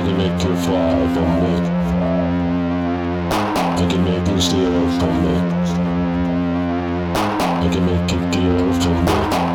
I can make you fly from me. I can make you steal from me. I can make you gear from me.